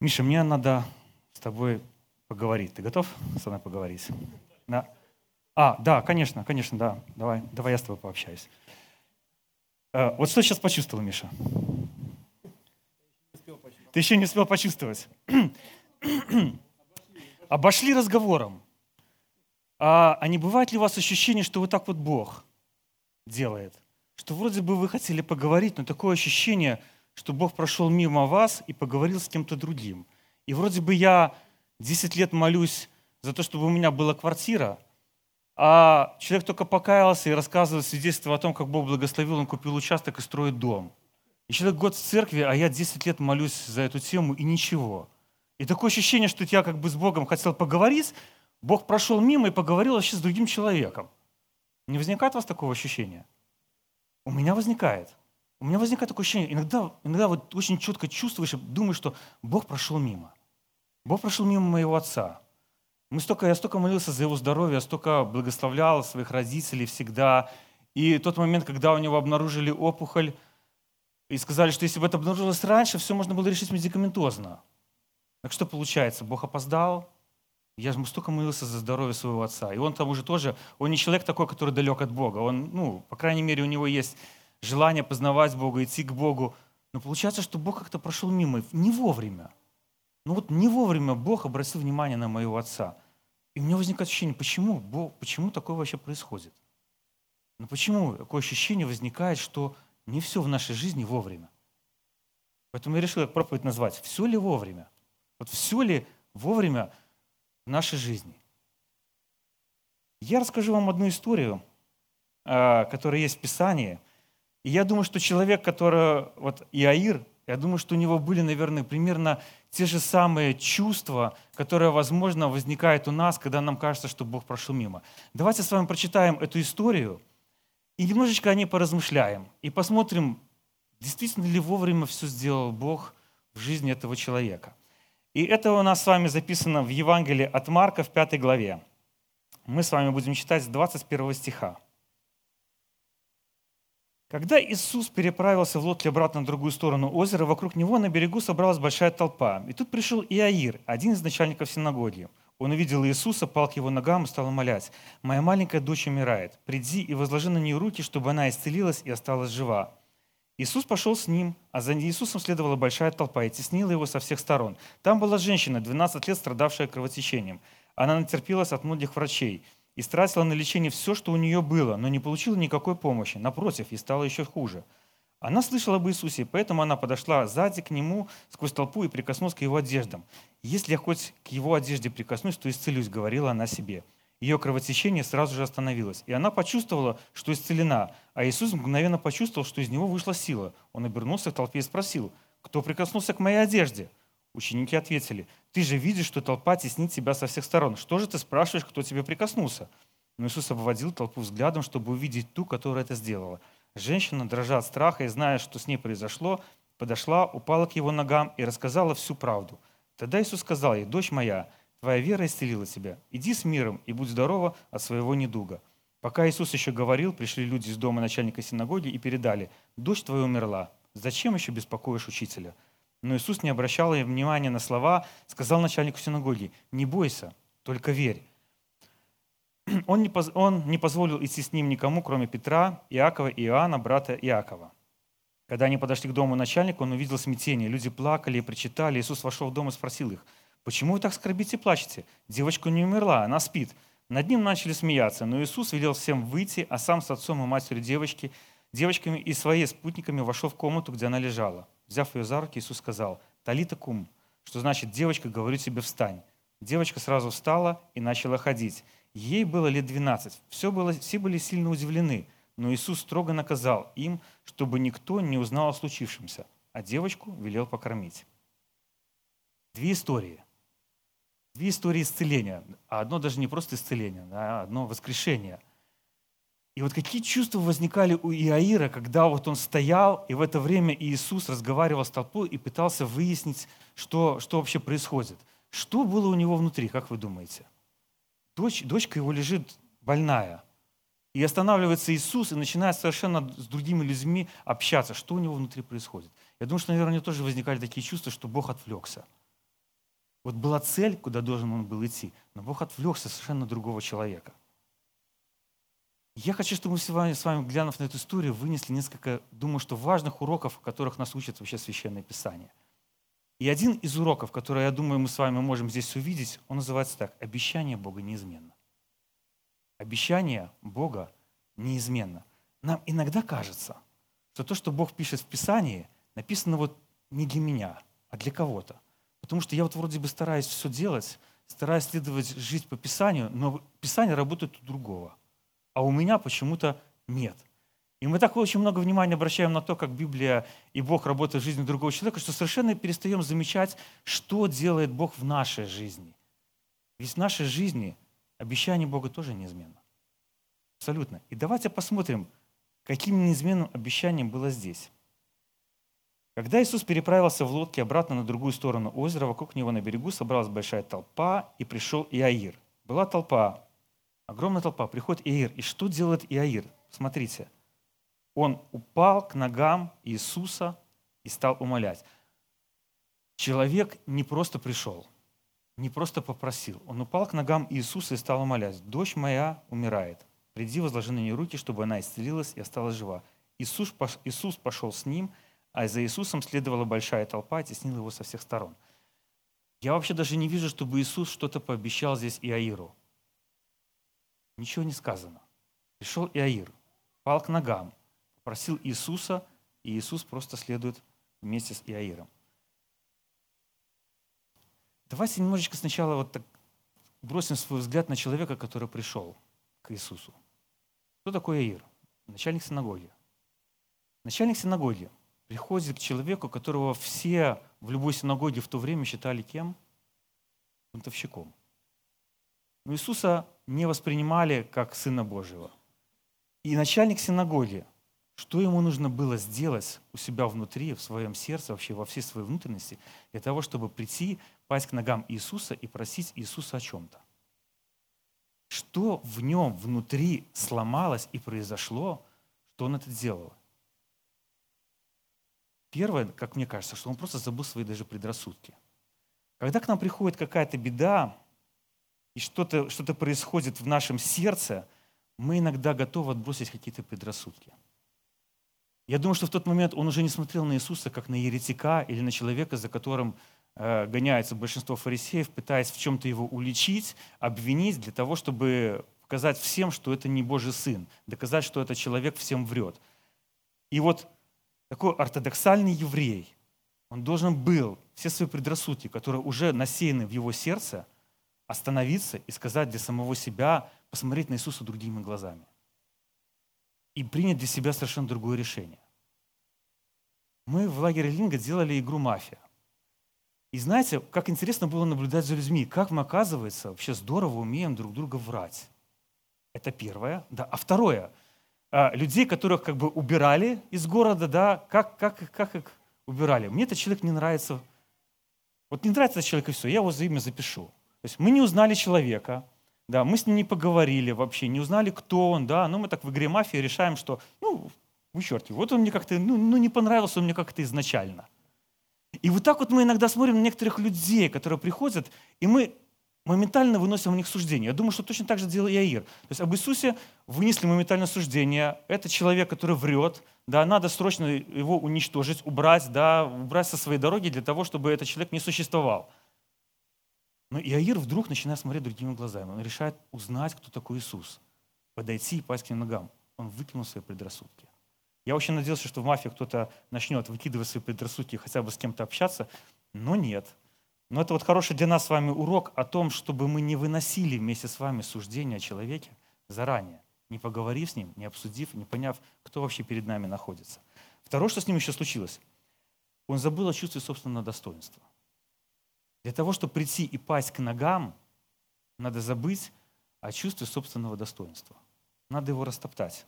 Миша, мне надо с тобой поговорить. Ты готов со мной поговорить? Да. А, да, конечно, конечно, да. Давай, давай я с тобой пообщаюсь. Э, вот что сейчас почувствовал, Миша? Ты еще не успел почувствовать. Обошли разговором. А, а не бывает ли у вас ощущение, что вот так вот Бог делает? Что вроде бы вы хотели поговорить, но такое ощущение – что Бог прошел мимо вас и поговорил с кем-то другим. И вроде бы я 10 лет молюсь за то, чтобы у меня была квартира, а человек только покаялся и рассказывает свидетельство о том, как Бог благословил, он купил участок и строит дом. И человек год в церкви, а я 10 лет молюсь за эту тему и ничего. И такое ощущение, что я как бы с Богом хотел поговорить, Бог прошел мимо и поговорил вообще с другим человеком. Не возникает у вас такого ощущения? У меня возникает. У меня возникает такое ощущение, иногда, иногда вот очень четко чувствуешь и думаешь, что Бог прошел мимо. Бог прошел мимо моего отца. Мы столько, я столько молился за его здоровье, я столько благословлял своих родителей всегда. И тот момент, когда у него обнаружили опухоль, и сказали, что если бы это обнаружилось раньше, все можно было решить медикаментозно. Так что получается? Бог опоздал? Я же столько молился за здоровье своего отца. И он там уже тоже, он не человек такой, который далек от Бога. Он, ну, по крайней мере, у него есть желание познавать Бога, идти к Богу. Но получается, что Бог как-то прошел мимо, не вовремя. Ну вот не вовремя Бог обратил внимание на моего отца. И у меня возникает ощущение, почему, Бог, почему такое вообще происходит? Ну почему такое ощущение возникает, что не все в нашей жизни вовремя? Поэтому я решил проповедь назвать «Все ли вовремя?» Вот все ли вовремя в нашей жизни? Я расскажу вам одну историю, а, которая есть в Писании – и я думаю, что человек, который, вот Иаир, я думаю, что у него были, наверное, примерно те же самые чувства, которые, возможно, возникают у нас, когда нам кажется, что Бог прошел мимо. Давайте с вами прочитаем эту историю и немножечко о ней поразмышляем. И посмотрим, действительно ли вовремя все сделал Бог в жизни этого человека. И это у нас с вами записано в Евангелии от Марка в пятой главе. Мы с вами будем читать с 21 стиха. Когда Иисус переправился в лодке обратно на другую сторону озера, вокруг него на берегу собралась большая толпа. И тут пришел Иаир, один из начальников синагоги. Он увидел Иисуса, пал к его ногам и стал умолять. «Моя маленькая дочь умирает. Приди и возложи на нее руки, чтобы она исцелилась и осталась жива». Иисус пошел с ним, а за Иисусом следовала большая толпа и теснила его со всех сторон. Там была женщина, 12 лет страдавшая кровотечением. Она натерпелась от многих врачей – и стратила на лечение все, что у нее было, но не получила никакой помощи. Напротив, ей стало еще хуже. Она слышала об Иисусе, поэтому она подошла сзади к нему сквозь толпу и прикоснулась к его одеждам. «Если я хоть к его одежде прикоснусь, то исцелюсь», — говорила она себе. Ее кровотечение сразу же остановилось, и она почувствовала, что исцелена, а Иисус мгновенно почувствовал, что из него вышла сила. Он обернулся к толпе и спросил, «Кто прикоснулся к моей одежде?» Ученики ответили, «Ты же видишь, что толпа теснит тебя со всех сторон. Что же ты спрашиваешь, кто тебе прикоснулся?» Но Иисус обводил толпу взглядом, чтобы увидеть ту, которая это сделала. Женщина, дрожа от страха и зная, что с ней произошло, подошла, упала к его ногам и рассказала всю правду. Тогда Иисус сказал ей, «Дочь моя, твоя вера исцелила тебя. Иди с миром и будь здорова от своего недуга». Пока Иисус еще говорил, пришли люди из дома начальника синагоги и передали, «Дочь твоя умерла. Зачем еще беспокоишь учителя?» Но Иисус не обращал внимания на слова, сказал начальнику синагоги, «Не бойся, только верь». Он не, поз... он не позволил идти с ним никому, кроме Петра, Иакова и Иоанна, брата Иакова. Когда они подошли к дому начальника, он увидел смятение. Люди плакали и причитали. Иисус вошел в дом и спросил их, «Почему вы так скорбите и плачете? Девочка не умерла, она спит». Над ним начали смеяться, но Иисус велел всем выйти, а сам с отцом и матерью девочки, девочками и своими спутниками вошел в комнату, где она лежала. Взяв ее за руки, Иисус сказал, «Талита кум», что значит «девочка, говорю тебе, встань». Девочка сразу встала и начала ходить. Ей было лет 12. Все, было, все были сильно удивлены, но Иисус строго наказал им, чтобы никто не узнал о случившемся, а девочку велел покормить. Две истории. Две истории исцеления. А одно даже не просто исцеление, а одно воскрешение – и вот какие чувства возникали у Иаира, когда вот он стоял, и в это время Иисус разговаривал с толпой и пытался выяснить, что, что вообще происходит. Что было у него внутри, как вы думаете? Дочь, дочка его лежит больная. И останавливается Иисус и начинает совершенно с другими людьми общаться. Что у него внутри происходит? Я думаю, что, наверное, у него тоже возникали такие чувства, что Бог отвлекся. Вот была цель, куда должен он был идти, но Бог отвлекся совершенно другого человека. Я хочу, чтобы мы с вами, с вами, глянув на эту историю, вынесли несколько, думаю, что важных уроков, которых нас учит вообще Священное Писание. И один из уроков, который, я думаю, мы с вами можем здесь увидеть, он называется так. Обещание Бога неизменно. Обещание Бога неизменно. Нам иногда кажется, что то, что Бог пишет в Писании, написано вот не для меня, а для кого-то. Потому что я вот вроде бы стараюсь все делать, стараюсь следовать, жить по Писанию, но Писание работает у другого. А у меня почему-то нет. И мы так очень много внимания обращаем на то, как Библия и Бог работают в жизни другого человека, что совершенно перестаем замечать, что делает Бог в нашей жизни. Ведь в нашей жизни обещание Бога тоже неизменно. Абсолютно. И давайте посмотрим, каким неизменным обещанием было здесь. Когда Иисус переправился в лодке обратно на другую сторону озера, вокруг него на берегу собралась большая толпа, и пришел Иаир. Была толпа, огромная толпа, приходит Иаир. И что делает Иаир? Смотрите – он упал к ногам Иисуса и стал умолять. Человек не просто пришел, не просто попросил. Он упал к ногам Иисуса и стал умолять. «Дочь моя умирает. Приди, возложи на нее руки, чтобы она исцелилась и осталась жива». Иисус, Иисус пошел с ним, а за Иисусом следовала большая толпа, теснила его со всех сторон. Я вообще даже не вижу, чтобы Иисус что-то пообещал здесь Иаиру. Ничего не сказано. Пришел Иаир, пал к ногам, просил Иисуса, и Иисус просто следует вместе с Иаиром. Давайте немножечко сначала вот так бросим свой взгляд на человека, который пришел к Иисусу. Кто такой Иаир? Начальник синагоги. Начальник синагоги приходит к человеку, которого все в любой синагоге в то время считали кем? Бунтовщиком. Но Иисуса не воспринимали как Сына Божьего. И начальник синагоги что ему нужно было сделать у себя внутри, в своем сердце, вообще во всей своей внутренности, для того, чтобы прийти, пасть к ногам Иисуса и просить Иисуса о чем-то? Что в нем внутри сломалось и произошло, что он это делал? Первое, как мне кажется, что он просто забыл свои даже предрассудки. Когда к нам приходит какая-то беда, и что-то что происходит в нашем сердце, мы иногда готовы отбросить какие-то предрассудки – я думаю, что в тот момент он уже не смотрел на Иисуса как на еретика или на человека, за которым э, гоняется большинство фарисеев, пытаясь в чем-то его уличить, обвинить для того, чтобы показать всем, что это не Божий Сын, доказать, что этот человек всем врет. И вот такой ортодоксальный еврей, он должен был все свои предрассудки, которые уже насеяны в его сердце, остановиться и сказать для самого себя, посмотреть на Иисуса другими глазами и принять для себя совершенно другое решение. Мы в лагере Линга делали игру «Мафия». И знаете, как интересно было наблюдать за людьми, как мы, оказывается, вообще здорово умеем друг друга врать. Это первое. Да. А второе, а, людей, которых как бы убирали из города, да, как, как, как их убирали. Мне этот человек не нравится. Вот не нравится этот человек, и все, я его за имя запишу. То есть мы не узнали человека, да, мы с ним не поговорили вообще, не узнали, кто он, да, но мы так в игре мафии решаем, что, ну, вы черти, вот он мне как-то, ну, ну не понравился он мне как-то изначально. И вот так вот мы иногда смотрим на некоторых людей, которые приходят, и мы моментально выносим у них суждение. Я думаю, что точно так же делал Иаир. То есть об Иисусе вынесли моментально суждение. Это человек, который врет, да, надо срочно его уничтожить, убрать, да, убрать со своей дороги для того, чтобы этот человек не существовал. Но Иаир вдруг начинает смотреть другими глазами. Он решает узнать, кто такой Иисус, подойти и пасть к ним ногам. Он выкинул свои предрассудки. Я очень надеялся, что в мафии кто-то начнет выкидывать свои предрассудки хотя бы с кем-то общаться, но нет. Но это вот хороший для нас с вами урок о том, чтобы мы не выносили вместе с вами суждения о человеке заранее, не поговорив с ним, не обсудив, не поняв, кто вообще перед нами находится. Второе, что с ним еще случилось, он забыл о чувстве собственного достоинства – для того, чтобы прийти и пасть к ногам, надо забыть о чувстве собственного достоинства. Надо его растоптать.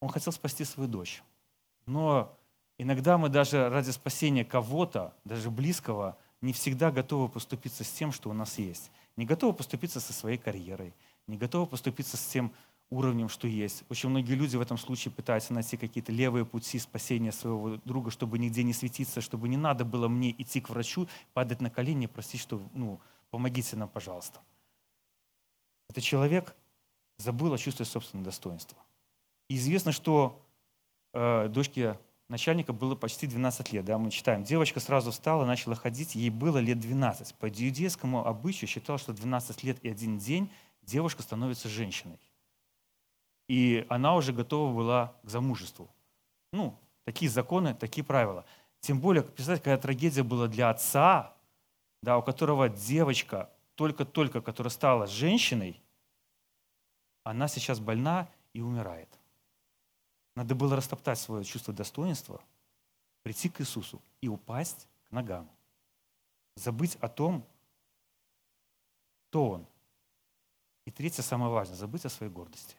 Он хотел спасти свою дочь. Но иногда мы даже ради спасения кого-то, даже близкого, не всегда готовы поступиться с тем, что у нас есть. Не готовы поступиться со своей карьерой, не готовы поступиться с тем уровнем, что есть. Очень многие люди в этом случае пытаются найти какие-то левые пути спасения своего друга, чтобы нигде не светиться, чтобы не надо было мне идти к врачу, падать на колени и просить, что ну, помогите нам, пожалуйста. Этот человек забыл о чувстве собственного достоинства. И известно, что э, дочке начальника было почти 12 лет. Да, мы читаем. Девочка сразу встала, начала ходить, ей было лет 12. По иудейскому обычаю считал, что 12 лет и один день девушка становится женщиной и она уже готова была к замужеству. Ну, такие законы, такие правила. Тем более, представьте, какая трагедия была для отца, да, у которого девочка только-только, которая стала женщиной, она сейчас больна и умирает. Надо было растоптать свое чувство достоинства, прийти к Иисусу и упасть к ногам. Забыть о том, кто Он. И третье, самое важное, забыть о своей гордости.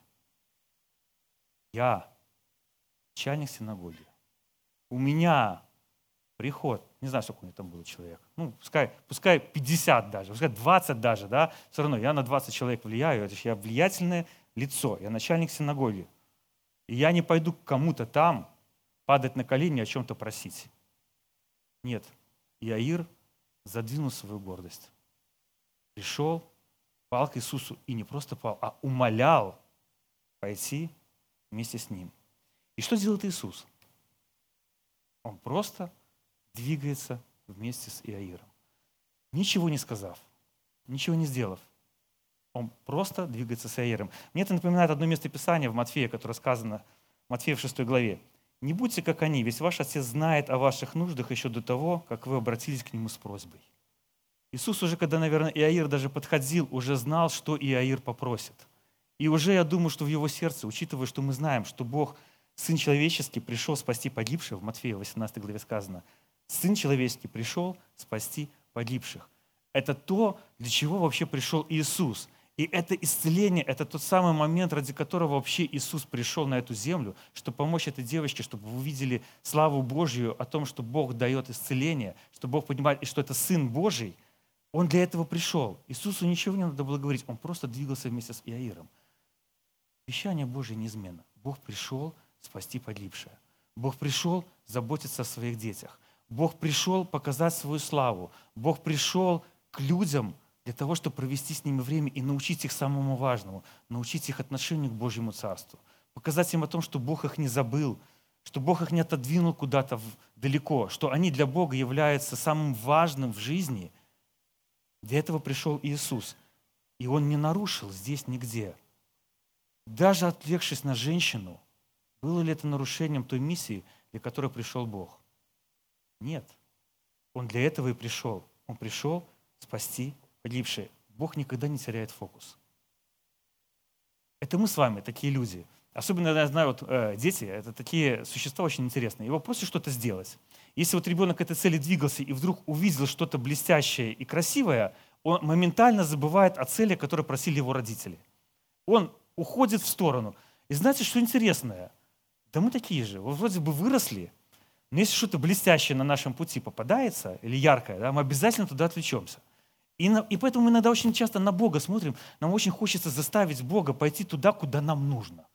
Я начальник синагоги. У меня приход, не знаю, сколько у меня там было человек, ну, пускай, пускай 50 даже, пускай 20 даже, да, все равно я на 20 человек влияю, это же я влиятельное лицо, я начальник синагоги. И я не пойду к кому-то там падать на колени о чем-то просить. Нет, Иаир задвинул свою гордость. Пришел, пал к Иисусу и не просто пал, а умолял пойти вместе с ним. И что делает Иисус? Он просто двигается вместе с Иаиром. Ничего не сказав, ничего не сделав. Он просто двигается с Иаиром. Мне это напоминает одно место Писания в Матфея, которое сказано в Матфея в 6 главе. «Не будьте как они, ведь ваш Отец знает о ваших нуждах еще до того, как вы обратились к Нему с просьбой». Иисус уже, когда, наверное, Иаир даже подходил, уже знал, что Иаир попросит – и уже я думаю, что в его сердце, учитывая, что мы знаем, что Бог, Сын Человеческий, пришел спасти погибших, в Матфея 18 главе сказано, Сын Человеческий пришел спасти погибших. Это то, для чего вообще пришел Иисус. И это исцеление, это тот самый момент, ради которого вообще Иисус пришел на эту землю, чтобы помочь этой девочке, чтобы вы увидели славу Божью о том, что Бог дает исцеление, что Бог понимает, что это Сын Божий. Он для этого пришел. Иисусу ничего не надо было говорить, он просто двигался вместе с Иаиром. Обещание Божие неизменно. Бог пришел спасти погибшее. Бог пришел заботиться о своих детях. Бог пришел показать свою славу. Бог пришел к людям для того, чтобы провести с ними время и научить их самому важному, научить их отношению к Божьему Царству. Показать им о том, что Бог их не забыл, что Бог их не отодвинул куда-то далеко, что они для Бога являются самым важным в жизни. Для этого пришел Иисус. И Он не нарушил здесь нигде – даже отвлекшись на женщину, было ли это нарушением той миссии, для которой пришел Бог? Нет. Он для этого и пришел. Он пришел спасти погибшие. Бог никогда не теряет фокус. Это мы с вами, такие люди. Особенно, я знаю, вот, э, дети, это такие существа очень интересные. Его просят что-то сделать. Если вот ребенок к этой цели двигался и вдруг увидел что-то блестящее и красивое, он моментально забывает о цели, которую просили его родители. Он уходит в сторону. И знаете, что интересное? Да мы такие же. Вот вроде бы выросли, но если что-то блестящее на нашем пути попадается, или яркое, да, мы обязательно туда отвлечемся. И, на, и поэтому мы иногда очень часто на Бога смотрим, нам очень хочется заставить Бога пойти туда, куда нам нужно.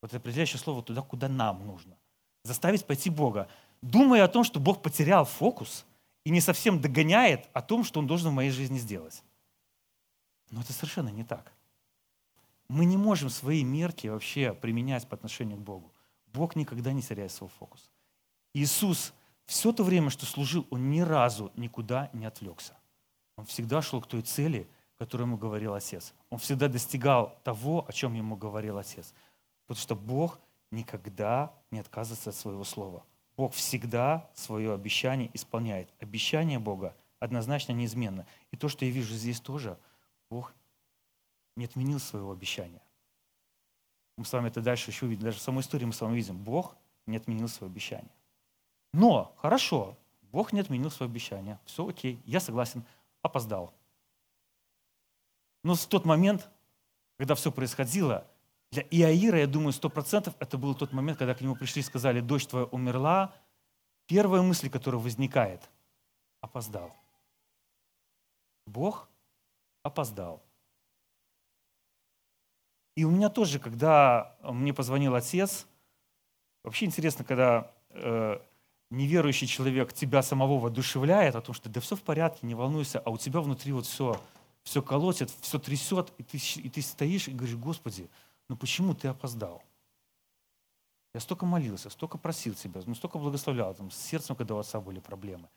Вот это определяющее слово туда, куда нам нужно. Заставить пойти Бога, думая о том, что Бог потерял фокус и не совсем догоняет о том, что Он должен в моей жизни сделать. Но это совершенно не так. Мы не можем свои мерки вообще применять по отношению к Богу. Бог никогда не теряет свой фокус. Иисус все то время, что служил, Он ни разу никуда не отвлекся. Он всегда шел к той цели, которую ему говорил Отец. Он всегда достигал того, о чем ему говорил Отец. Потому что Бог никогда не отказывается от своего слова. Бог всегда свое обещание исполняет. Обещание Бога однозначно неизменно. И то, что я вижу здесь тоже, Бог не отменил своего обещания. Мы с вами это дальше еще увидим. Даже в самой истории мы с вами видим, Бог не отменил свое обещание. Но, хорошо, Бог не отменил свое обещание. Все окей, я согласен, опоздал. Но в тот момент, когда все происходило, для Иаира, я думаю, сто процентов это был тот момент, когда к нему пришли и сказали, дочь твоя умерла. Первая мысль, которая возникает, опоздал. Бог опоздал. И у меня тоже, когда мне позвонил отец, вообще интересно, когда э, неверующий человек тебя самого воодушевляет о том, что да все в порядке, не волнуйся, а у тебя внутри вот все, все колотит, все трясет, и ты, и ты стоишь и говоришь, Господи, ну почему ты опоздал? Я столько молился, столько просил тебя, ну столько благословлял, там, с сердцем, когда у отца были проблемы.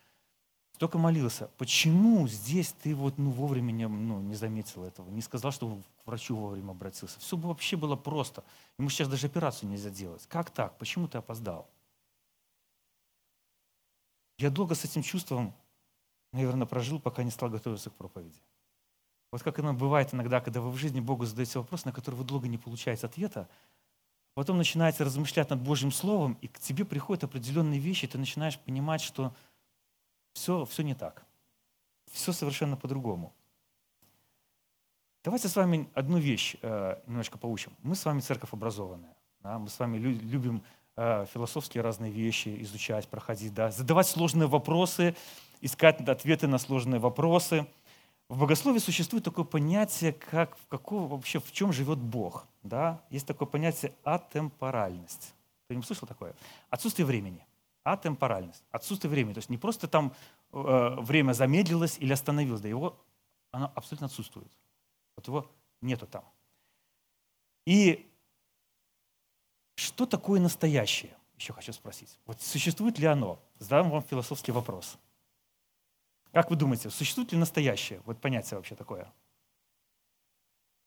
Столько молился. Почему здесь ты вот, ну, вовремя не, ну, не заметил этого, не сказал, что к врачу вовремя обратился? Все бы вообще было просто. Ему сейчас даже операцию нельзя делать. Как так? Почему ты опоздал? Я долго с этим чувством, наверное, прожил, пока не стал готовиться к проповеди. Вот как оно бывает иногда, когда вы в жизни Богу задаете вопрос, на который вы долго не получаете ответа, потом начинаете размышлять над Божьим Словом, и к тебе приходят определенные вещи, и ты начинаешь понимать, что все, все не так. Все совершенно по-другому. Давайте с вами одну вещь э, немножко поучим. Мы с вами церковь образованная. Да? Мы с вами лю- любим э, философские разные вещи изучать, проходить, да? задавать сложные вопросы, искать ответы на сложные вопросы. В богословии существует такое понятие, как в, какого, вообще, в чем живет Бог. Да? Есть такое понятие атемпоральность. Кто-нибудь слышал такое? Отсутствие времени атемпоральность, отсутствие времени. То есть не просто там э, время замедлилось или остановилось, да его оно абсолютно отсутствует. Вот его нету там. И что такое настоящее? Еще хочу спросить. Вот существует ли оно? Задам вам философский вопрос. Как вы думаете, существует ли настоящее? Вот понятие вообще такое.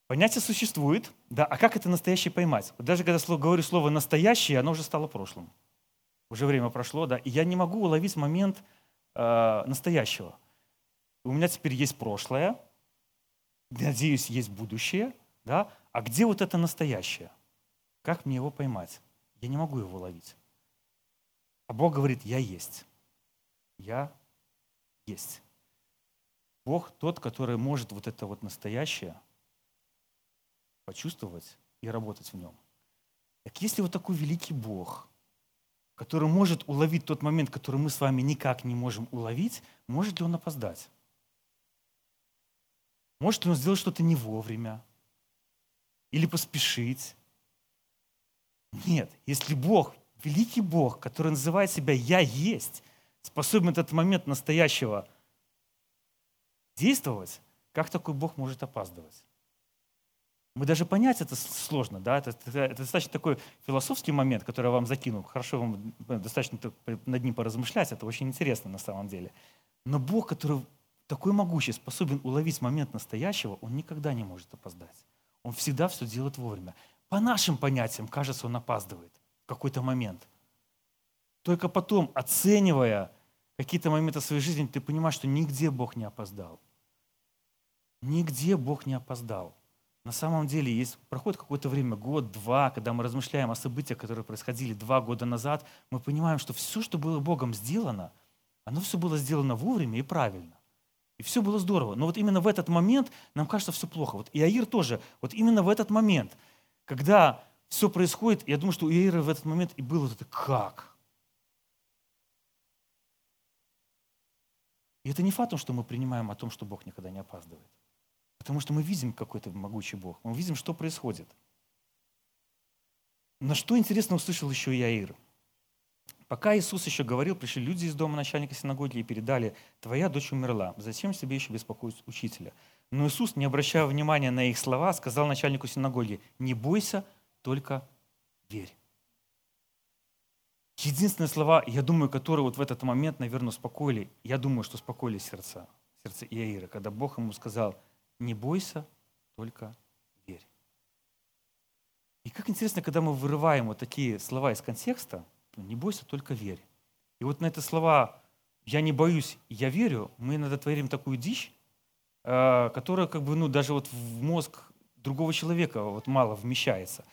Понятие существует, да, а как это настоящее поймать? Вот даже когда говорю слово «настоящее», оно уже стало прошлым уже время прошло, да, и я не могу уловить момент э, настоящего. У меня теперь есть прошлое, надеюсь, есть будущее, да, а где вот это настоящее? Как мне его поймать? Я не могу его ловить. А Бог говорит, я есть. Я есть. Бог тот, который может вот это вот настоящее почувствовать и работать в нем. Так если вот такой великий Бог – который может уловить тот момент, который мы с вами никак не можем уловить, может ли он опоздать? Может ли он сделать что-то не вовремя? Или поспешить? Нет. Если Бог, великий Бог, который называет себя «Я есть», способен этот момент настоящего действовать, как такой Бог может опаздывать? Мы даже понять это сложно, да, это, это, это достаточно такой философский момент, который я вам закинул. Хорошо вам э, достаточно над ним поразмышлять, это очень интересно на самом деле. Но Бог, который такой могущий, способен уловить момент настоящего, он никогда не может опоздать. Он всегда все делает вовремя. По нашим понятиям, кажется, он опаздывает в какой-то момент. Только потом, оценивая какие-то моменты своей жизни, ты понимаешь, что нигде Бог не опоздал. Нигде Бог не опоздал. На самом деле, есть, проходит какое-то время, год, два, когда мы размышляем о событиях, которые происходили два года назад, мы понимаем, что все, что было Богом сделано, оно все было сделано вовремя и правильно. И все было здорово. Но вот именно в этот момент нам кажется все плохо. Вот Иаир тоже, вот именно в этот момент, когда все происходит, я думаю, что у Иаира в этот момент и было вот это «как?». И это не факт, что мы принимаем о том, что Бог никогда не опаздывает. Потому что мы видим какой-то могучий Бог, мы видим, что происходит. На что интересно услышал еще Яир. Пока Иисус еще говорил, пришли люди из дома начальника синагоги и передали, «Твоя дочь умерла, зачем тебе еще беспокоить учителя?» Но Иисус, не обращая внимания на их слова, сказал начальнику синагоги, «Не бойся, только верь». Единственные слова, я думаю, которые вот в этот момент, наверное, успокоили, я думаю, что успокоили сердца, сердце Иаира, когда Бог ему сказал – не бойся, только верь. И как интересно, когда мы вырываем вот такие слова из контекста, не бойся, только верь. И вот на это слова «я не боюсь, я верю», мы иногда творим такую дичь, э, которая как бы, ну, даже вот в мозг другого человека вот мало вмещается.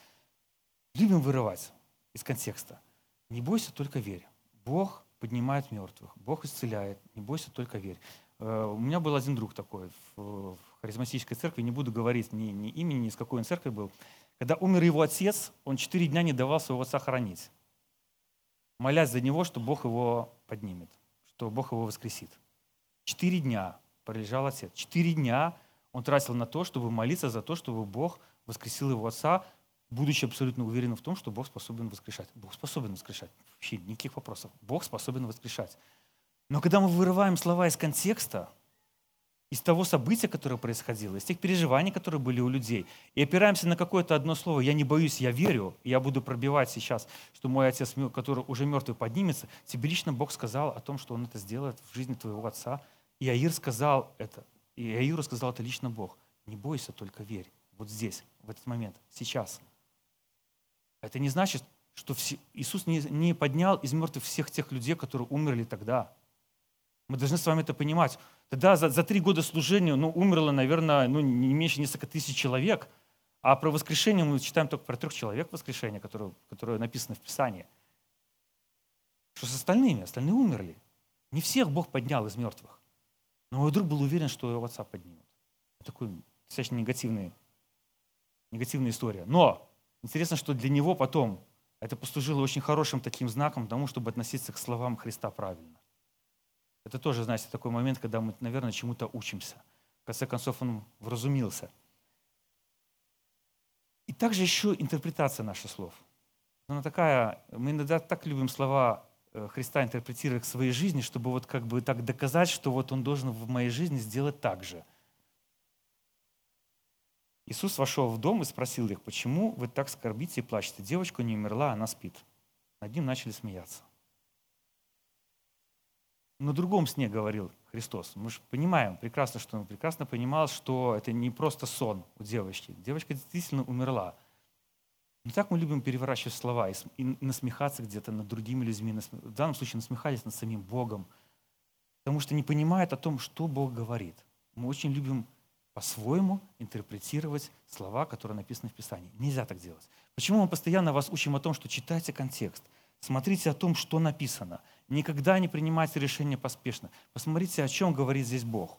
Любим вырывать из контекста. Не бойся, только верь. Бог поднимает мертвых, Бог исцеляет, не бойся, только верь. Э, у меня был один друг такой в харизматической церкви, не буду говорить ни, ни имени, ни с какой он церкви был. Когда умер его отец, он четыре дня не давал своего отца хоронить, молясь за него, что Бог его поднимет, что Бог его воскресит. Четыре дня пролежал отец. Четыре дня он тратил на то, чтобы молиться за то, чтобы Бог воскресил его отца, будучи абсолютно уверенным в том, что Бог способен воскрешать. Бог способен воскрешать. Вообще никаких вопросов. Бог способен воскрешать. Но когда мы вырываем слова из контекста, из того события, которое происходило, из тех переживаний, которые были у людей, и опираемся на какое-то одно слово, я не боюсь, я верю, я буду пробивать сейчас, что мой отец, который уже мертвый, поднимется, тебе лично Бог сказал о том, что он это сделает в жизни твоего отца. И Аир сказал это, и Аиру сказал это лично Бог. Не бойся, только верь. Вот здесь, в этот момент, сейчас. Это не значит, что Иисус не поднял из мертвых всех тех людей, которые умерли тогда. Мы должны с вами это понимать. Тогда за, за три года служения ну, умерло, наверное, ну, не меньше несколько тысяч человек, а про воскрешение мы читаем только про трех человек воскрешения, которое, которое написано в Писании. Что с остальными? Остальные умерли. Не всех Бог поднял из мертвых. Но мой друг был уверен, что его отца поднимут. Такой достаточно негативный, негативная история. Но интересно, что для него потом это послужило очень хорошим таким знаком тому, чтобы относиться к словам Христа правильно. Это тоже, знаете, такой момент, когда мы, наверное, чему-то учимся. В конце концов, он вразумился. И также еще интерпретация наших слов. Она такая, мы иногда так любим слова э, Христа интерпретировать к своей жизни, чтобы вот как бы так доказать, что вот он должен в моей жизни сделать так же. Иисус вошел в дом и спросил их, почему вы так скорбите и плачете? Девочка не умерла, она спит. Над ним начали смеяться на другом сне говорил Христос. Мы же понимаем прекрасно, что он прекрасно понимал, что это не просто сон у девочки. Девочка действительно умерла. Но так мы любим переворачивать слова и насмехаться где-то над другими людьми. В данном случае насмехались над самим Богом. Потому что не понимают о том, что Бог говорит. Мы очень любим по-своему интерпретировать слова, которые написаны в Писании. Нельзя так делать. Почему мы постоянно вас учим о том, что читайте контекст – Смотрите о том, что написано. Никогда не принимайте решения поспешно. Посмотрите, о чем говорит здесь Бог.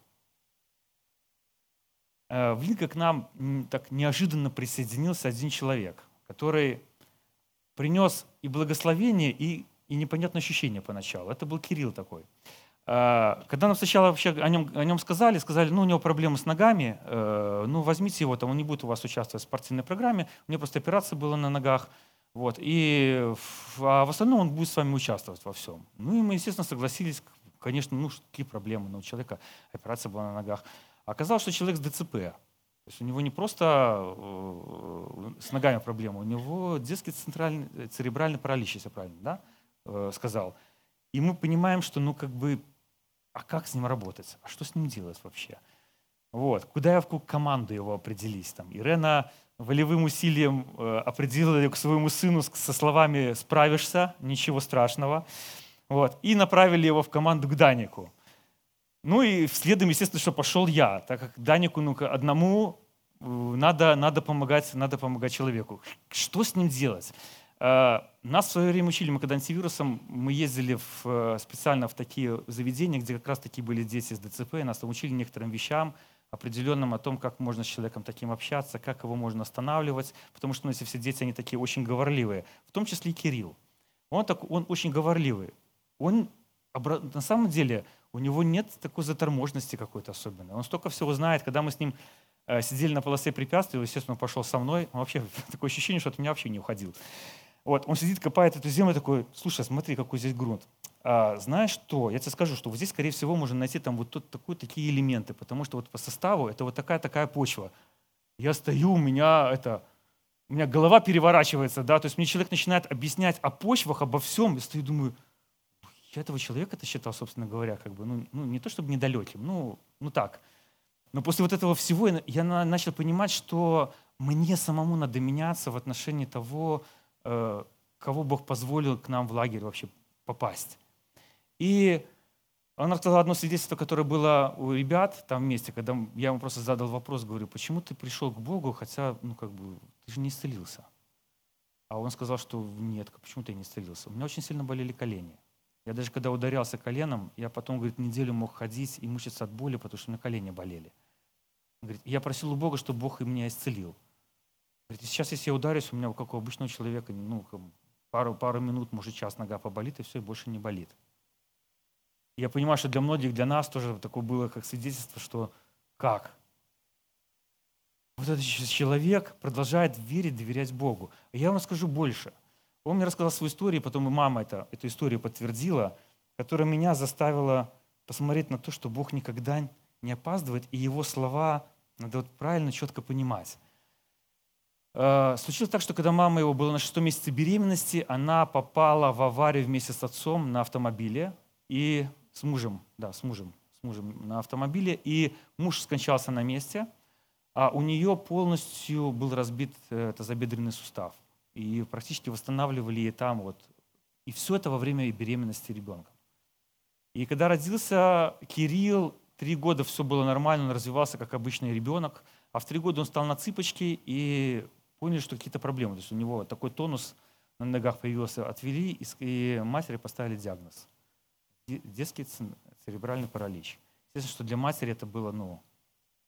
Э, в Линка к нам так неожиданно присоединился один человек, который принес и благословение, и, и непонятное ощущение поначалу. Это был Кирилл такой. Э, когда нам сначала вообще о нем, о нем сказали, сказали, ну, у него проблемы с ногами, э, ну, возьмите его, там, он не будет у вас участвовать в спортивной программе, у него просто операция была на ногах, вот. И а в остальном он будет с вами участвовать во всем. Ну и мы, естественно, согласились. Конечно, ну какие проблемы? Ну, у человека операция была на ногах. Оказалось, что человек с ДЦП. То есть у него не просто э, с ногами проблема, у него детский центральный, церебральный паралич, если правильно да, э, сказал. И мы понимаем, что ну как бы, а как с ним работать? А что с ним делать вообще? Вот. Куда я в команду его определить? Там, Ирена волевым усилием э, определили к своему сыну со словами «справишься, ничего страшного». Вот, и направили его в команду к Данику. Ну и следом, естественно, что пошел я, так как Данику ну, одному э, надо, надо, помогать, надо помогать человеку. Что с ним делать? Э, нас в свое время учили, мы когда антивирусом, мы ездили в, специально в такие заведения, где как раз таки были дети с ДЦП, нас там учили некоторым вещам, определенным о том, как можно с человеком таким общаться, как его можно останавливать, потому что ну, эти все дети, они такие очень говорливые, в том числе и Кирилл. Он, так, он очень говорливый. Он, на самом деле, у него нет такой заторможенности какой-то особенной. Он столько всего знает. Когда мы с ним э, сидели на полосе препятствий, естественно, он пошел со мной. Он вообще такое ощущение, что от меня вообще не уходил. Вот, он сидит, копает эту землю, такой, слушай, смотри, какой здесь грунт а, знаешь что, я тебе скажу, что вот здесь, скорее всего, можно найти там вот тут такой, такие элементы, потому что вот по составу это вот такая-такая почва. Я стою, у меня это, у меня голова переворачивается, да, то есть мне человек начинает объяснять о почвах, обо всем, я стою думаю, я этого человека это считал, собственно говоря, как бы, ну, ну не то чтобы недалеким, ну, ну так. Но после вот этого всего я начал понимать, что мне самому надо меняться в отношении того, кого Бог позволил к нам в лагерь вообще попасть. И он рассказал одно свидетельство, которое было у ребят там вместе, когда я ему просто задал вопрос, говорю, почему ты пришел к Богу, хотя, ну, как бы, ты же не исцелился. А он сказал, что нет, почему ты не исцелился? У меня очень сильно болели колени. Я даже когда ударялся коленом, я потом, говорит, неделю мог ходить и мучиться от боли, потому что у меня колени болели. Говорит, я просил у Бога, чтобы Бог и меня исцелил. Говорит, сейчас, если я ударюсь, у меня, как у обычного человека, ну, пару, пару минут, может, час нога поболит, и все, и больше не болит я понимаю, что для многих, для нас тоже такое было как свидетельство, что как? вот этот человек продолжает верить, доверять Богу. Я вам скажу больше. Он мне рассказал свою историю, потом и мама это, эту историю подтвердила, которая меня заставила посмотреть на то, что Бог никогда не опаздывает, и Его слова надо вот правильно, четко понимать. Э, случилось так, что когда мама его была на шестом месяце беременности, она попала в аварию вместе с отцом на автомобиле и с мужем, да, с мужем, с мужем на автомобиле, и муж скончался на месте – а у нее полностью был разбит э, тазобедренный сустав. И практически восстанавливали ей там вот. И все это во время беременности ребенка. И когда родился Кирилл, три года все было нормально, он развивался как обычный ребенок, а в три года он стал на цыпочки и поняли, что какие-то проблемы. То есть у него такой тонус на ногах появился, отвели, и матери поставили диагноз. Детский церебральный паралич. Естественно, что для матери это было, ну,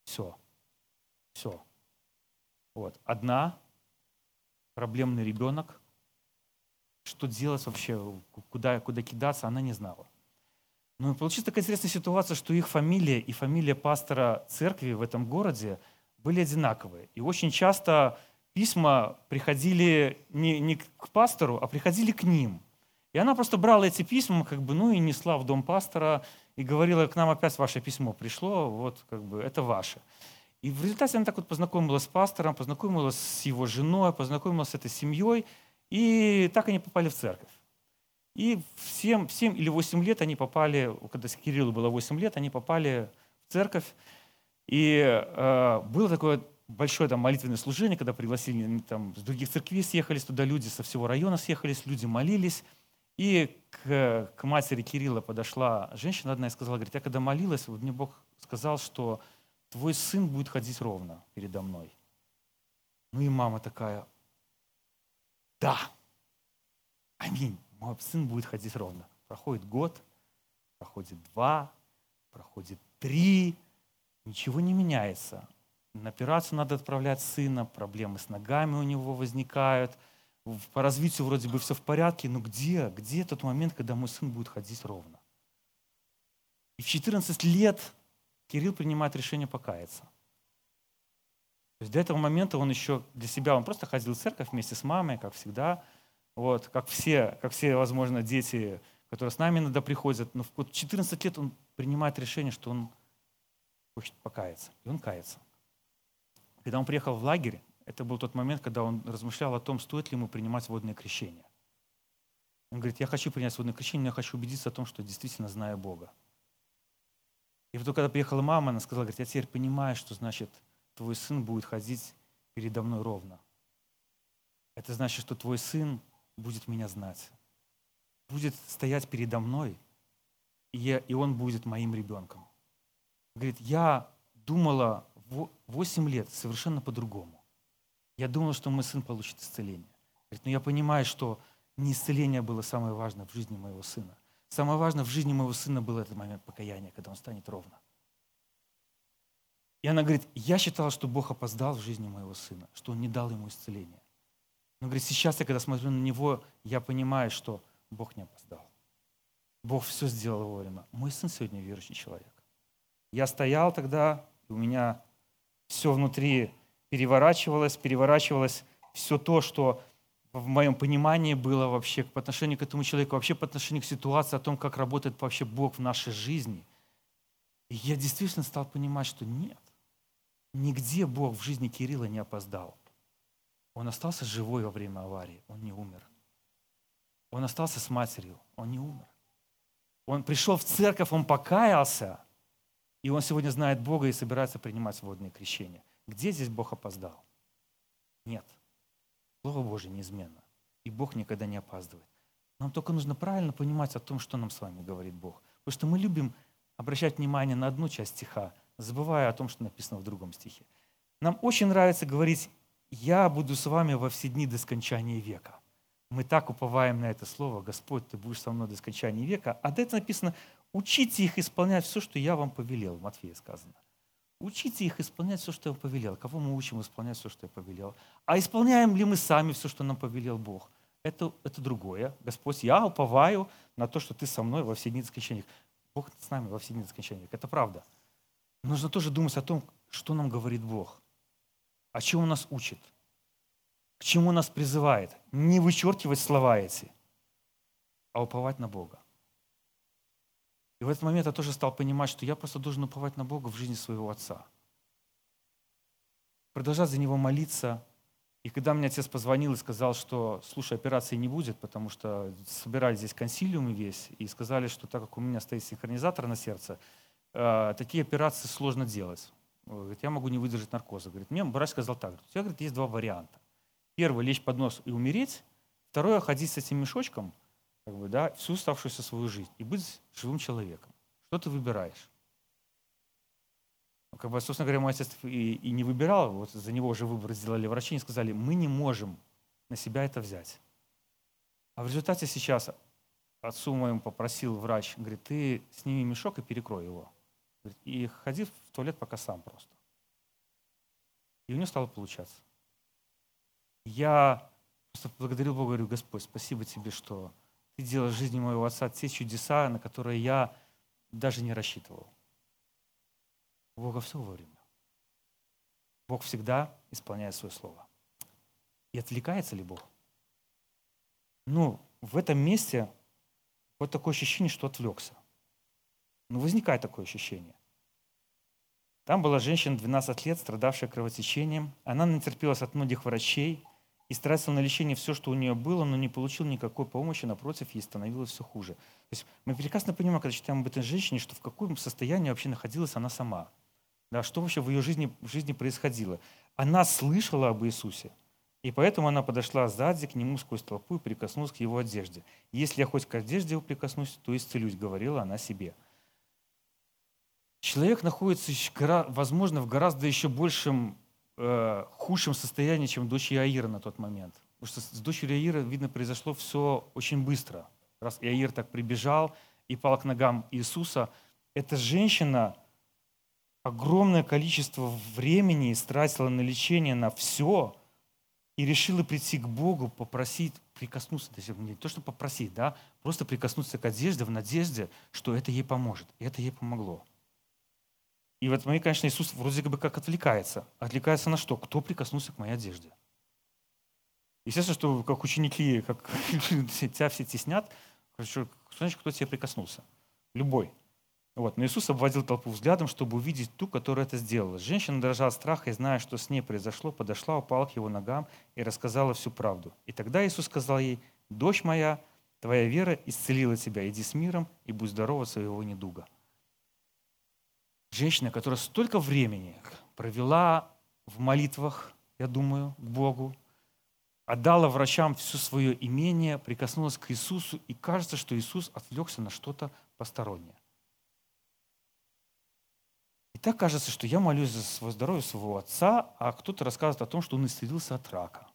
все. Все. Вот. Одна, проблемный ребенок. Что делать вообще, куда, куда кидаться, она не знала. Ну и получилась такая интересная ситуация, что их фамилия и фамилия пастора церкви в этом городе были одинаковые. И очень часто письма приходили не, не к пастору, а приходили к ним. И она просто брала эти письма, как бы, ну и несла в дом пастора, и говорила, к нам опять ваше письмо пришло, вот как бы это ваше. И в результате она так вот познакомилась с пастором, познакомилась с его женой, познакомилась с этой семьей, и так они попали в церковь. И в 7, в 7 или 8 лет они попали, когда Кириллу было 8 лет, они попали в церковь. И э, было такое большое там молитвенное служение, когда пригласили там, с других церквей, съехались туда люди, со всего района съехались, люди молились. И к, к матери Кирилла подошла женщина одна и сказала, говорит, я когда молилась, вот мне Бог сказал, что твой сын будет ходить ровно передо мной. Ну и мама такая, да, аминь, мой сын будет ходить ровно. Проходит год, проходит два, проходит три, ничего не меняется. На операцию надо отправлять сына, проблемы с ногами у него возникают. По развитию вроде бы все в порядке, но где, где тот момент, когда мой сын будет ходить ровно? И в 14 лет Кирилл принимает решение покаяться. То есть до этого момента он еще для себя, он просто ходил в церковь вместе с мамой, как всегда, вот, как все, как все, возможно, дети, которые с нами иногда приходят. Но в 14 лет он принимает решение, что он хочет покаяться. И он кается. Когда он приехал в лагерь, это был тот момент, когда он размышлял о том, стоит ли ему принимать водное крещение. Он говорит, я хочу принять водное крещение, но я хочу убедиться о том, что действительно знаю Бога. И вот когда приехала мама, она сказала, говорит, я теперь понимаю, что значит твой сын будет ходить передо мной ровно. Это значит, что твой сын будет меня знать, будет стоять передо мной, и, я, и он будет моим ребенком. Говорит, я думала 8 лет совершенно по-другому. Я думала, что мой сын получит исцеление. Говорит, но я понимаю, что не исцеление было самое важное в жизни моего сына. Самое важное в жизни моего сына был этот момент покаяния, когда он станет ровно. И она говорит, я считала, что Бог опоздал в жизни моего сына, что он не дал ему исцеления. Но говорит, сейчас я, когда смотрю на него, я понимаю, что Бог не опоздал. Бог все сделал вовремя. Мой сын сегодня верующий человек. Я стоял тогда, и у меня все внутри переворачивалось, переворачивалось все то, что в моем понимании было вообще по отношению к этому человеку, вообще по отношению к ситуации, о том, как работает вообще Бог в нашей жизни. И я действительно стал понимать, что нет, нигде Бог в жизни Кирилла не опоздал. Он остался живой во время аварии, он не умер. Он остался с матерью, он не умер. Он пришел в церковь, он покаялся, и он сегодня знает Бога и собирается принимать водные крещения. Где здесь Бог опоздал? Нет. Слово Божье неизменно. И Бог никогда не опаздывает. Нам только нужно правильно понимать о том, что нам с вами говорит Бог. Потому что мы любим обращать внимание на одну часть стиха, забывая о том, что написано в другом стихе. Нам очень нравится говорить «Я буду с вами во все дни до скончания века». Мы так уповаем на это слово «Господь, Ты будешь со мной до скончания века». А до этого написано «Учите их исполнять все, что я вам повелел». В Матфея сказано. Учите их исполнять все, что я повелел. Кого мы учим исполнять все, что я повелел? А исполняем ли мы сами все, что нам повелел Бог? Это, это другое. Господь, я уповаю на то, что ты со мной во все дни скончания. Бог с нами во все дни скончания. Это правда. Нужно тоже думать о том, что нам говорит Бог. о чем он нас учит, к чему нас призывает. Не вычеркивать слова эти, а уповать на Бога. И в этот момент я тоже стал понимать, что я просто должен уповать на Бога в жизни своего отца. Продолжать за него молиться. И когда мне отец позвонил и сказал, что, слушай, операции не будет, потому что собирали здесь консилиум весь, и сказали, что так как у меня стоит синхронизатор на сердце, э, такие операции сложно делать. Говорит, я могу не выдержать наркоза. Говорит, мне врач сказал так, у тебя говорит, есть два варианта. Первый – лечь под нос и умереть. Второе – ходить с этим мешочком как бы, да, всю оставшуюся свою жизнь и быть живым человеком. Что ты выбираешь? Ну, как бы, собственно говоря, мой отец и, и не выбирал, вот за него уже выбор сделали врачи и сказали, мы не можем на себя это взять. А в результате сейчас отцу моему попросил врач, говорит, ты сними мешок и перекрой его. И ходи в туалет пока сам просто. И у него стало получаться. Я просто благодарил Бога, говорю, Господь, спасибо тебе, что ты делаешь в жизни моего отца те чудеса, на которые я даже не рассчитывал. У Бога все вовремя. Бог всегда исполняет свое слово. И отвлекается ли Бог? Ну, в этом месте вот такое ощущение, что отвлекся. Ну, возникает такое ощущение. Там была женщина 12 лет, страдавшая кровотечением. Она натерпелась от многих врачей и тратил на лечение все, что у нее было, но не получил никакой помощи, напротив, ей становилось все хуже. То есть мы прекрасно понимаем, когда читаем об этой женщине, что в каком состоянии вообще находилась она сама. Да, что вообще в ее жизни, в жизни происходило. Она слышала об Иисусе, и поэтому она подошла сзади к нему сквозь толпу и прикоснулась к его одежде. «Если я хоть к одежде его прикоснусь, то исцелюсь», — говорила она себе человек находится, возможно, в гораздо еще большем, э, худшем состоянии, чем дочь Иаира на тот момент. Потому что с дочерью Иаира, видно, произошло все очень быстро. Раз Иаир так прибежал и пал к ногам Иисуса, эта женщина огромное количество времени истратила на лечение, на все, и решила прийти к Богу, попросить, прикоснуться, есть не то, что попросить, да, просто прикоснуться к одежде в надежде, что это ей поможет. И это ей помогло. И в этот момент, конечно, Иисус вроде бы как отвлекается. Отвлекается на что? Кто прикоснулся к моей одежде? Естественно, что как ученики, как тебя все теснят, что кто тебе прикоснулся? Любой. Вот. Но Иисус обводил толпу взглядом, чтобы увидеть ту, которая это сделала. Женщина, дрожа от страха и зная, что с ней произошло, подошла, упала к его ногам и рассказала всю правду. И тогда Иисус сказал ей, «Дочь моя, твоя вера исцелила тебя, иди с миром и будь здорова своего недуга». Женщина, которая столько времени провела в молитвах, я думаю, к Богу, отдала врачам все свое имение, прикоснулась к Иисусу, и кажется, что Иисус отвлекся на что-то постороннее. И так кажется, что я молюсь за свое здоровье своего отца, а кто-то рассказывает о том, что он исцелился от рака.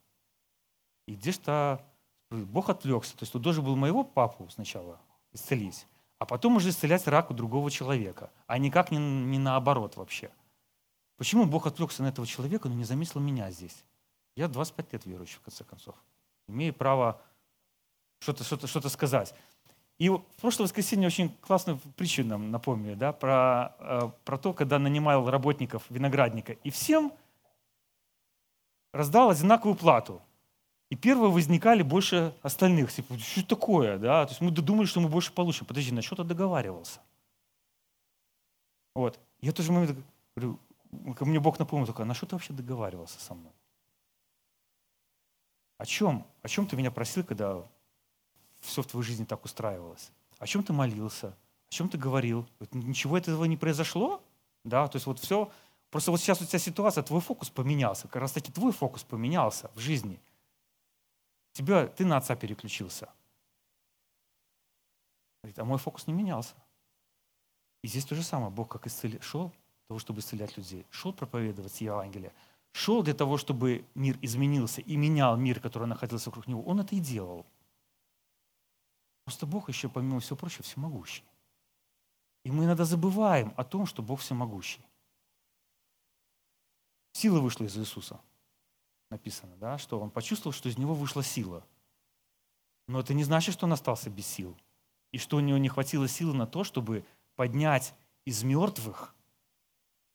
И где-то Бог отвлекся. То есть он должен был моего папу сначала исцелить, а потом уже исцелять рак у другого человека, а никак не, не наоборот вообще. Почему Бог отвлекся на этого человека, но не заметил меня здесь? Я 25 лет верующий, в конце концов. Имею право что-то что что сказать. И в прошлое воскресенье очень классную притчу нам напомнили, да, про, э, про то, когда нанимал работников виноградника. И всем раздал одинаковую плату. И первые возникали больше остальных. Типа, что такое? Да? То есть мы думали, что мы больше получим. Подожди, на что-то договаривался. Вот. Я тоже момент говорю, ко мне Бог напомнил только, «А на что ты вообще договаривался со мной? О чем? О чем ты меня просил, когда все в твоей жизни так устраивалось? О чем ты молился? О чем ты говорил? Ничего этого не произошло? Да, то есть вот все. Просто вот сейчас у тебя ситуация, твой фокус поменялся. Как раз таки твой фокус поменялся в жизни – Тебя, ты на отца переключился. Говорит, а мой фокус не менялся. И здесь то же самое. Бог как исцели... шел для того, чтобы исцелять людей. Шел проповедовать Евангелие. Шел для того, чтобы мир изменился и менял мир, который находился вокруг него. Он это и делал. Просто Бог еще, помимо всего прочего, всемогущий. И мы иногда забываем о том, что Бог всемогущий. Сила вышла из Иисуса написано, да, что он почувствовал, что из него вышла сила. Но это не значит, что он остался без сил. И что у него не хватило силы на то, чтобы поднять из мертвых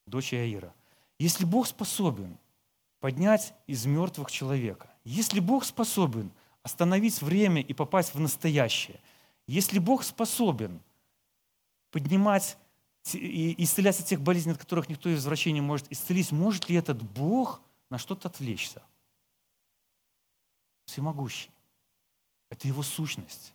дочь Аира. Если Бог способен поднять из мертвых человека. Если Бог способен остановить время и попасть в настоящее, если Бог способен поднимать и исцелять от тех болезней, от которых никто из врачей не может исцелить, может ли этот Бог на что-то отвлечься? Всемогущий. Это его сущность.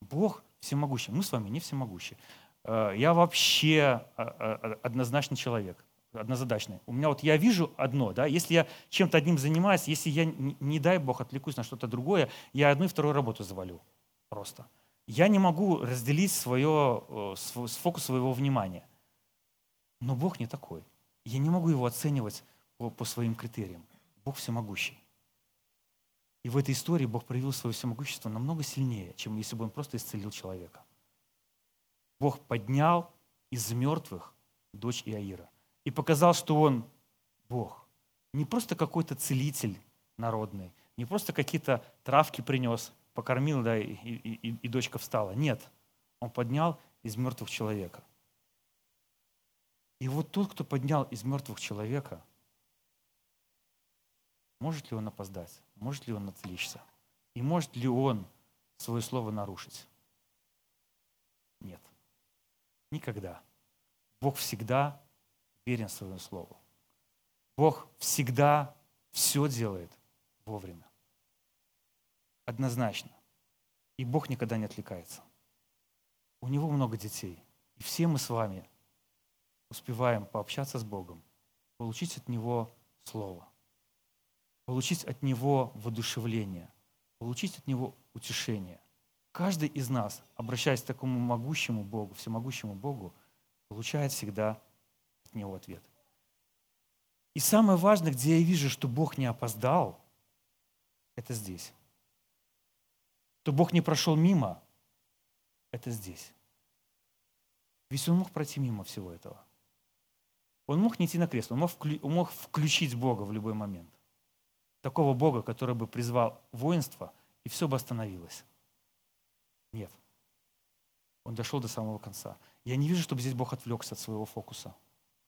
Бог всемогущий. Мы с вами не всемогущие. Э, я вообще э, э, однозначный человек, однозадачный. У меня вот я вижу одно, да, если я чем-то одним занимаюсь, если я, не дай Бог, отвлекусь на что-то другое, я одну и вторую работу завалю просто. Я не могу разделить свое, фокус своего внимания. Но Бог не такой. Я не могу его оценивать по, по своим критериям. Бог всемогущий. И в этой истории Бог проявил свое всемогущество намного сильнее, чем если бы Он просто исцелил человека. Бог поднял из мертвых дочь Иаира и показал, что он Бог. Не просто какой-то целитель народный, не просто какие-то травки принес, покормил, да, и, и, и, и дочка встала. Нет, он поднял из мертвых человека. И вот тот, кто поднял из мертвых человека, может ли он опоздать? Может ли он отвлечься? И может ли он свое слово нарушить? Нет. Никогда. Бог всегда верен своему слову. Бог всегда все делает вовремя. Однозначно. И Бог никогда не отвлекается. У Него много детей. И все мы с вами успеваем пообщаться с Богом, получить от Него Слово, получить от Него воодушевление, получить от Него утешение. Каждый из нас, обращаясь к такому могущему Богу, всемогущему Богу, получает всегда от Него ответ. И самое важное, где я вижу, что Бог не опоздал, это здесь. Что Бог не прошел мимо, это здесь. Ведь Он мог пройти мимо всего этого. Он мог не идти на крест, он мог включить Бога в любой момент. Такого Бога, который бы призвал воинство, и все бы остановилось. Нет. Он дошел до самого конца. Я не вижу, чтобы здесь Бог отвлекся от своего фокуса.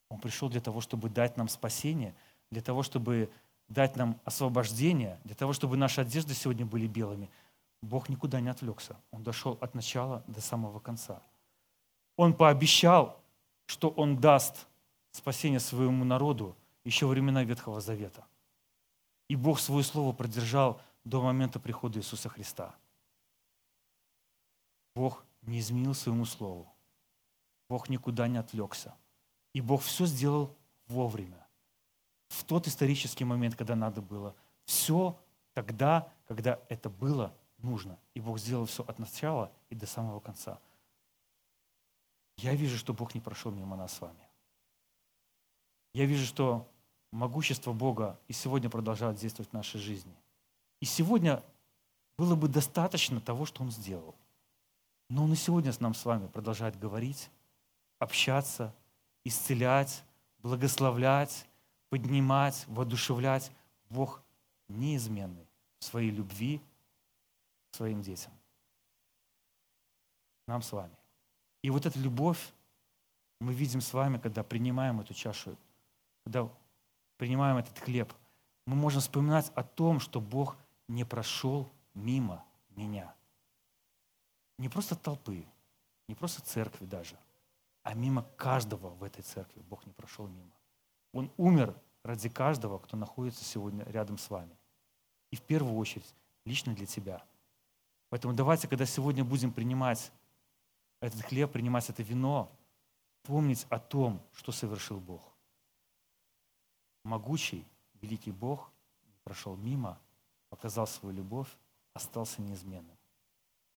Он пришел для того, чтобы дать нам спасение, для того, чтобы дать нам освобождение, для того, чтобы наши одежды сегодня были белыми. Бог никуда не отвлекся. Он дошел от начала до самого конца. Он пообещал, что Он даст спасение своему народу еще времена Ветхого Завета. И Бог свое слово продержал до момента прихода Иисуса Христа. Бог не изменил своему слову. Бог никуда не отвлекся. И Бог все сделал вовремя. В тот исторический момент, когда надо было. Все тогда, когда это было нужно. И Бог сделал все от начала и до самого конца. Я вижу, что Бог не прошел мимо нас с вами. Я вижу, что могущество Бога и сегодня продолжает действовать в нашей жизни. И сегодня было бы достаточно того, что Он сделал – но Он и сегодня с нам с вами продолжает говорить, общаться, исцелять, благословлять, поднимать, воодушевлять. Бог неизменный в своей любви к своим детям. Нам с вами. И вот эта любовь мы видим с вами, когда принимаем эту чашу, когда принимаем этот хлеб. Мы можем вспоминать о том, что Бог не прошел мимо меня – не просто толпы, не просто церкви даже, а мимо каждого в этой церкви Бог не прошел мимо. Он умер ради каждого, кто находится сегодня рядом с вами. И в первую очередь лично для тебя. Поэтому давайте, когда сегодня будем принимать этот хлеб, принимать это вино, помнить о том, что совершил Бог. Могучий, великий Бог прошел мимо, показал свою любовь, остался неизменным.